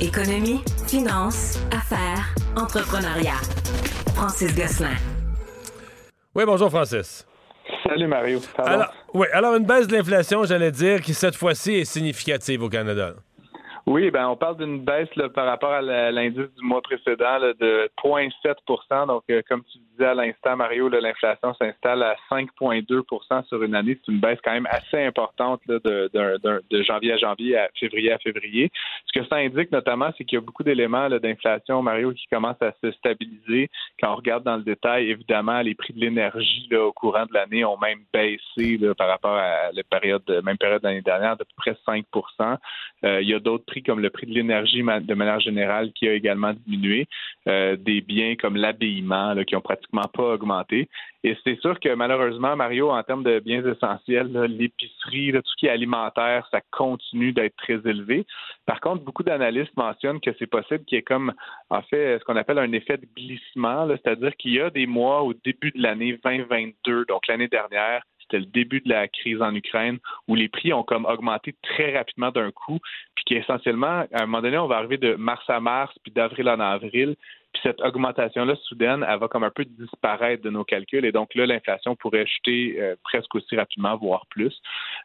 Économie, finance, affaires, entrepreneuriat. Francis Gosselin. Oui, bonjour Francis. Salut Mario. Alors, oui, alors une baisse de l'inflation, j'allais dire, qui cette fois-ci est significative au Canada. Oui, ben on parle d'une baisse par rapport à l'indice du mois précédent de 0,7% Donc, euh, comme tu disais à l'instant, Mario, l'inflation s'installe à 5,2% sur une année. C'est une baisse quand même assez importante de, de, janvier à janvier, à février à février. Ce que ça indique notamment, c'est qu'il y a beaucoup d'éléments d'inflation, Mario, qui commencent à se stabiliser. Quand on regarde dans le détail, évidemment, les prix de l'énergie au courant de l'année ont même baissé par rapport à la période, même période de l'année dernière, de près 5 euh, Il y a d'autres prix comme le prix de l'énergie de manière générale qui a également diminué, euh, des biens comme l'habillement qui ont pratiquement pas augmenté. Et c'est sûr que malheureusement, Mario, en termes de biens essentiels, l'épicerie, tout ce qui est alimentaire, ça continue d'être très élevé. Par contre, beaucoup d'analystes mentionnent que c'est possible qu'il y ait comme, en fait, ce qu'on appelle un effet de glissement, c'est-à-dire qu'il y a des mois au début de l'année 2022, donc l'année dernière, c'était le début de la crise en Ukraine, où les prix ont comme augmenté très rapidement d'un coup, puis qu'essentiellement, à un moment donné, on va arriver de mars à mars, puis d'avril en avril, puis cette augmentation-là soudaine, elle va comme un peu disparaître de nos calculs, et donc là, l'inflation pourrait chuter euh, presque aussi rapidement, voire plus.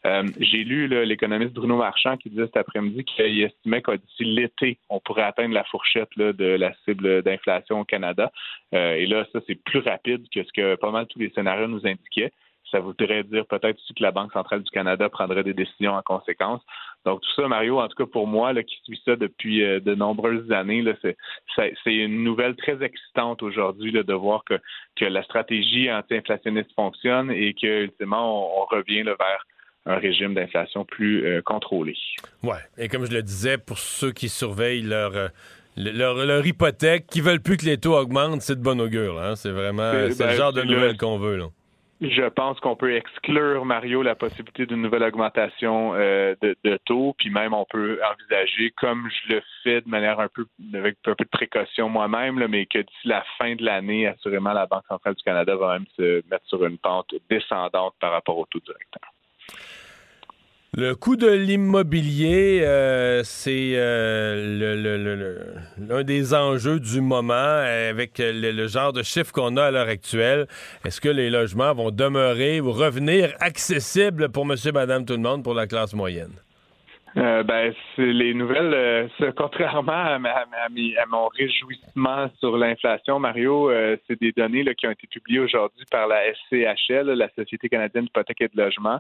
Euh, j'ai lu l'économiste Bruno Marchand qui disait cet après-midi qu'il estimait qu'à d'ici l'été, on pourrait atteindre la fourchette de la cible d'inflation au Canada. Euh, et là, ça, c'est plus rapide que ce que pas mal tous les scénarios nous indiquaient ça voudrait dire peut-être aussi que la Banque centrale du Canada prendrait des décisions en conséquence. Donc tout ça, Mario, en tout cas pour moi, là, qui suis ça depuis euh, de nombreuses années, c'est une nouvelle très excitante aujourd'hui de voir que, que la stratégie anti-inflationniste fonctionne et que ultimement on, revient vers un régime d'inflation plus euh, contrôlé. Oui, et comme je le disais, pour ceux qui surveillent leur euh, leur, hypothèque, qui veulent plus que les taux augmentent, c'est de bon augure. Hein? C'est vraiment le ben, genre de nouvelles qu'on veut. Là. Je pense qu'on peut exclure, Mario, la possibilité d'une nouvelle augmentation euh, de, taux, puis même on peut envisager, comme je le fais de manière un peu avec un peu de précaution moi-même, mais que d'ici la fin de l'année, assurément, la Banque centrale du Canada va même se mettre sur une pente descendante par rapport au taux directeur. Le coût de l'immobilier, euh, c'est euh, l'un des enjeux du moment avec le, genre de chiffres qu'on a à l'heure actuelle. Est-ce que les logements vont demeurer ou revenir accessibles pour monsieur, madame, tout le monde, pour la classe moyenne? Euh, ben, c'est les nouvelles. Euh, contrairement à, mon réjouissement sur l'inflation, Mario, euh, c'est des données là, qui ont été publiées aujourd'hui par la SCHL, la Société canadienne d'hypothèque et de logement.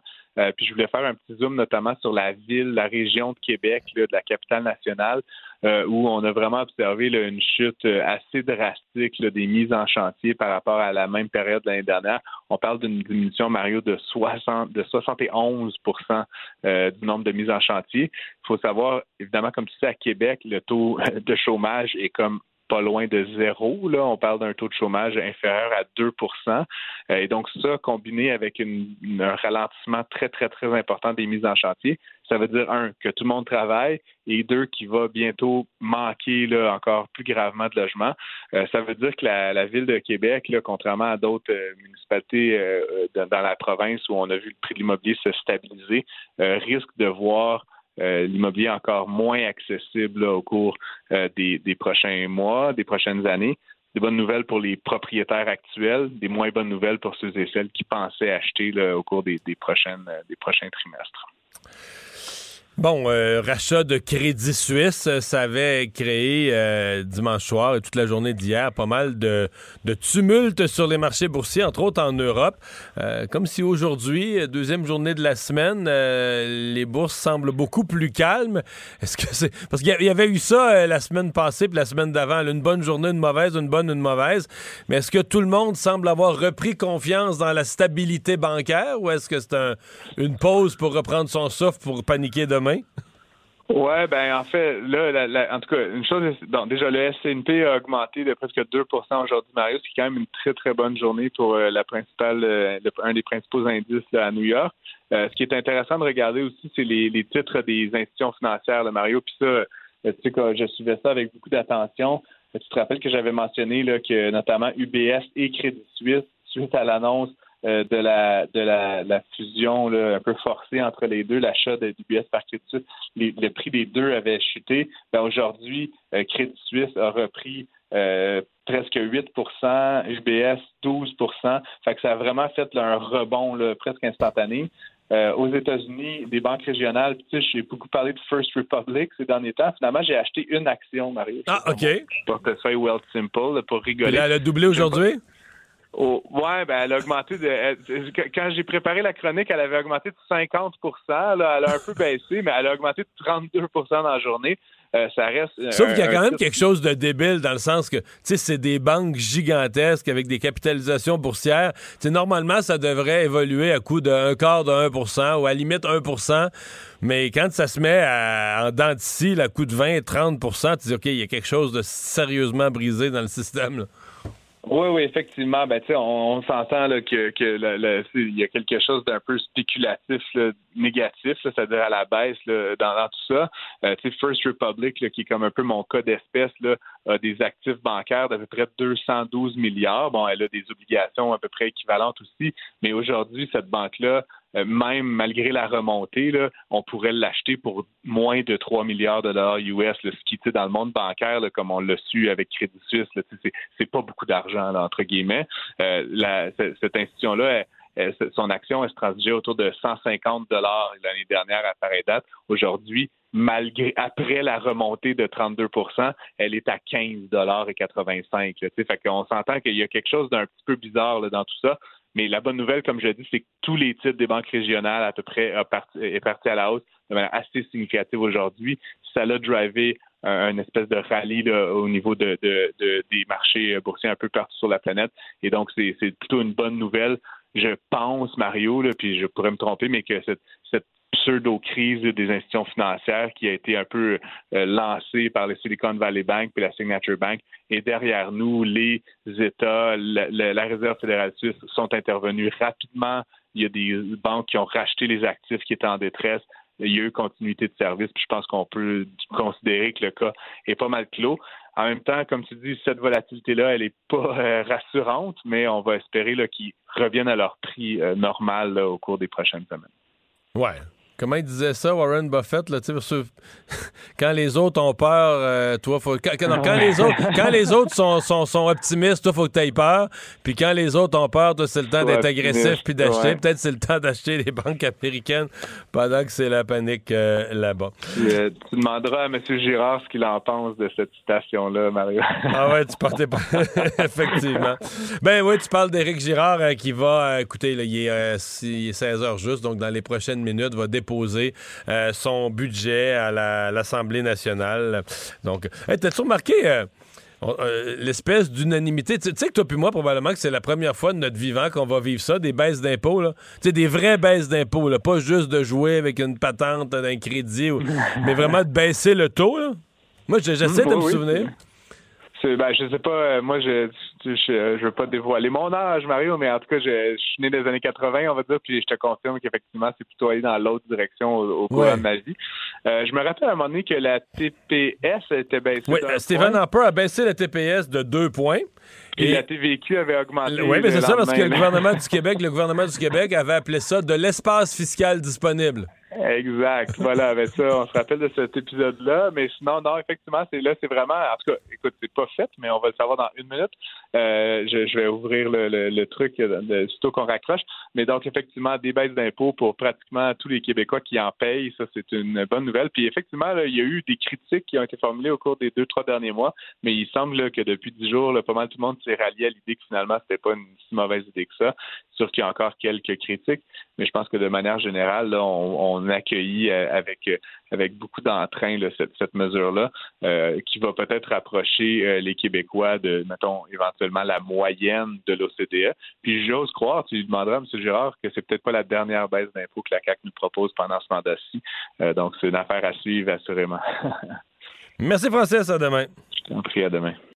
puis je voulais faire un petit zoom notamment sur la ville, la région de Québec, de la capitale nationale. Euh, où on a vraiment observé une chute euh, assez drastique des mises en chantier par rapport à la même période de l'année dernière. On parle d'une diminution, Mario, de, 60, de 71% euh, du nombre de mises en chantier. Il faut savoir, évidemment, comme tu à Québec, le taux de chômage est comme pas loin de zéro. Là, on parle d'un taux de chômage inférieur à 2% Et donc, ça, combiné avec un ralentissement très, très, très important des mises en chantier, ça veut dire, un, que tout le monde travaille et deux, qu'il va bientôt manquer là, encore plus gravement de logements. Euh, ça veut dire que la, ville de Québec, contrairement à d'autres euh, municipalités euh, dans, la province où on a vu le prix de l'immobilier se stabiliser, risque de voir l'immobilier encore moins accessible au cours des, prochains mois, des prochaines années des bonnes nouvelles pour les propriétaires actuels, des moins bonnes nouvelles pour ceux et celles qui pensaient acheter au cours des, prochaines, des prochains trimestres. Bon, euh, rachat de Crédit Suisse, euh, ça avait créé euh, dimanche soir et toute la journée d'hier pas mal de, de tumulte sur les marchés boursiers, entre autres en Europe. comme si aujourd'hui, deuxième journée de la semaine, les bourses semblent beaucoup plus calmes. Est-ce que c'est parce qu'il y avait eu ça la semaine passée puis la semaine d'avant, une bonne journée, une mauvaise, une bonne, une mauvaise. Mais est-ce que tout le monde semble avoir repris confiance dans la stabilité bancaire ou est-ce que c'est un, une pause pour reprendre son souffle pour paniquer demain? Ouais, ben en fait, là, en tout cas, une chose, déjà le S&P a augmenté de presque 2% aujourd'hui, Mario, c'est quand même une très très bonne journée pour euh, la principale, euh, un des principaux indices à New York. Euh, ce qui est intéressant de regarder aussi, c'est les, titres des institutions financières, Mario. Puis ça, tu sais que je suivais ça avec beaucoup d'attention. Tu te rappelles que j'avais mentionné là, que notamment UBS et Crédit Suisse, suite à l'annonce de la de la, fusion un peu forcée entre les deux, l'achat de UBS par Crédit Suisse, le prix des deux avait chuté. Ben, aujourd'hui, euh, Crédit Suisse a repris euh, presque 8% UBS 12% Fait que ça a vraiment fait un rebond presque instantané. aux États-Unis, des banques régionales, tu sais, j'ai beaucoup parlé de First Republic ces derniers temps. Finalement, j'ai acheté une action, Mario. Ah, OK. Portefeuille Wealth Simple pour rigoler. elle a doublé aujourd'hui? Oh, ouais, ben elle a augmenté de. quand j'ai préparé la chronique, elle avait augmenté de 50 là, Elle a un peu baissé, mais elle a augmenté de 32% dans la journée. Euh, ça reste. Sauf qu'il y a quand même quelque chose de débile dans le sens que, tu sais, c'est des banques gigantesques avec des capitalisations boursières. Tu normalement, ça devrait évoluer à coût d'un quart de 1 ou à limite 1% mais quand ça se met à, en dents d'ici, à coût de 20, 30% tu dis, OK, il y a quelque chose de sérieusement brisé dans le système. Là. Oui, oui, effectivement. Ben, on, on s'entend que, que il y a quelque chose d'un peu spéculatif, négatif, c'est-à-dire à la baisse dans, dans, tout ça. Euh, First Republic, qui est comme un peu mon cas d'espèce, a des actifs bancaires d'à peu près 212 milliards. Bon, elle a des obligations à peu près équivalentes aussi, mais aujourd'hui, cette banque-là même malgré la remontée, on pourrait l'acheter pour moins de 3 milliards de dollars US, ce qui, dans le monde bancaire, comme on l'a su avec Crédit Suisse, c'est pas beaucoup d'argent, entre guillemets. Euh, cette institution-là, son action elle se transigeait autour de 150 dollars l'année dernière à pareille date. Aujourd'hui, malgré après la remontée de 32% elle est à 15 dollars et 85. Fait qu'on s'entend qu'il y a quelque chose d'un petit peu bizarre dans tout ça. Mais la bonne nouvelle, comme je l'ai dit, c'est que tous les titres des banques régionales à peu près est parti à la hausse de manière assez significative aujourd'hui. Ça l'a drivé un, espèce de rallye au niveau de, des marchés boursiers un peu partout sur la planète. Et donc, c'est plutôt une bonne nouvelle. Je pense, Mario, là, puis je pourrais me tromper, mais que cette, cette pseudo-crise des institutions financières qui a été un peu euh, lancée par le Silicon Valley Bank et la Signature Bank. Et derrière nous, les États, la, Réserve fédérale suisse sont intervenus rapidement. Il y a des banques qui ont racheté les actifs qui étaient en détresse. Il y a eu continuité de service. Puis je pense qu'on peut considérer que le cas est pas mal clos. En même temps, comme tu dis, cette volatilité-là, elle n'est pas euh, rassurante, mais on va espérer qu'ils reviennent à leur prix euh, normal au cours des prochaines semaines. Ouais, Comment il disait ça, Warren Buffett, là, quand les autres ont peur, euh, toi, faut, quand, quand, les autres, quand les autres sont, sont, sont optimistes, toi, faut que tu aies peur. Puis quand les autres ont peur, toi, c'est le temps d'être agressif puis d'acheter. Peut-être c'est le temps d'acheter les banques américaines pendant que c'est la panique euh, là-bas. Euh, tu demanderas à M. Girard ce qu'il en pense de cette citation-là, Mario. ah ouais, tu partais pas. Effectivement. Ben oui, tu parles d'Éric Girard qui va, écoutez, il, est, 16 h juste, donc dans les prochaines minutes, va déposer euh, son budget à l'Assemblée nationale. Donc, t'as-tu remarqué... Euh, euh, l'espèce d'unanimité? Tu sais que toi puis moi, probablement que c'est la première fois de notre vivant qu'on va vivre ça, des baisses d'impôts. Tu sais, des vraies baisses d'impôts. Pas juste de jouer avec une patente d'un crédit, mais vraiment de baisser le taux. Moi, j'essaie de me souvenir. Ben, je sais pas, moi, je, je, veux pas dévoiler mon âge, Mario, mais en tout cas, je, suis né des années 80, on va dire, puis je te confirme qu'effectivement, c'est plutôt allé dans l'autre direction au, cours de ma vie. Euh, je me rappelle à un moment donné que la TPS était baissée. Oui, Stephen Harper a baissé la TPS de deux points. Et, la TVQ avait augmenté. Oui, mais c'est ça, parce que le gouvernement du Québec, le gouvernement du Québec avait appelé ça de l'espace fiscal disponible. Exact. Voilà, ça, on se rappelle de cet épisode-là. Mais sinon, non, effectivement, c'est là, c'est vraiment. En tout cas, écoute, c'est pas fait, mais on va le savoir dans une minute. Euh, je, vais ouvrir le, truc de, surtout qu'on raccroche. Mais donc, effectivement, des baisses d'impôts pour pratiquement tous les Québécois qui en payent. Ça, c'est une bonne nouvelle. Puis effectivement, il y a eu des critiques qui ont été formulées au cours des deux, trois derniers mois. Mais il semble que depuis dix jours, pas mal tout le monde s'est rallié à l'idée que finalement, c'était pas une si mauvaise idée que ça. Sûr qu'il y a encore quelques critiques. Mais je pense que de manière générale, là, on, on accueilli euh, avec euh, avec beaucoup d'entrain cette, cette mesure-là, euh, qui va peut-être rapprocher les Québécois de, mettons, éventuellement la moyenne de l'OCDE. Puis j'ose croire, tu lui demanderas, M. Girard, que c'est peut-être pas la dernière baisse d'impôts que la CAC nous propose pendant ce mandat-ci. donc c'est une affaire à suivre, assurément. Merci Francis, à demain. Je t'en prie, à demain.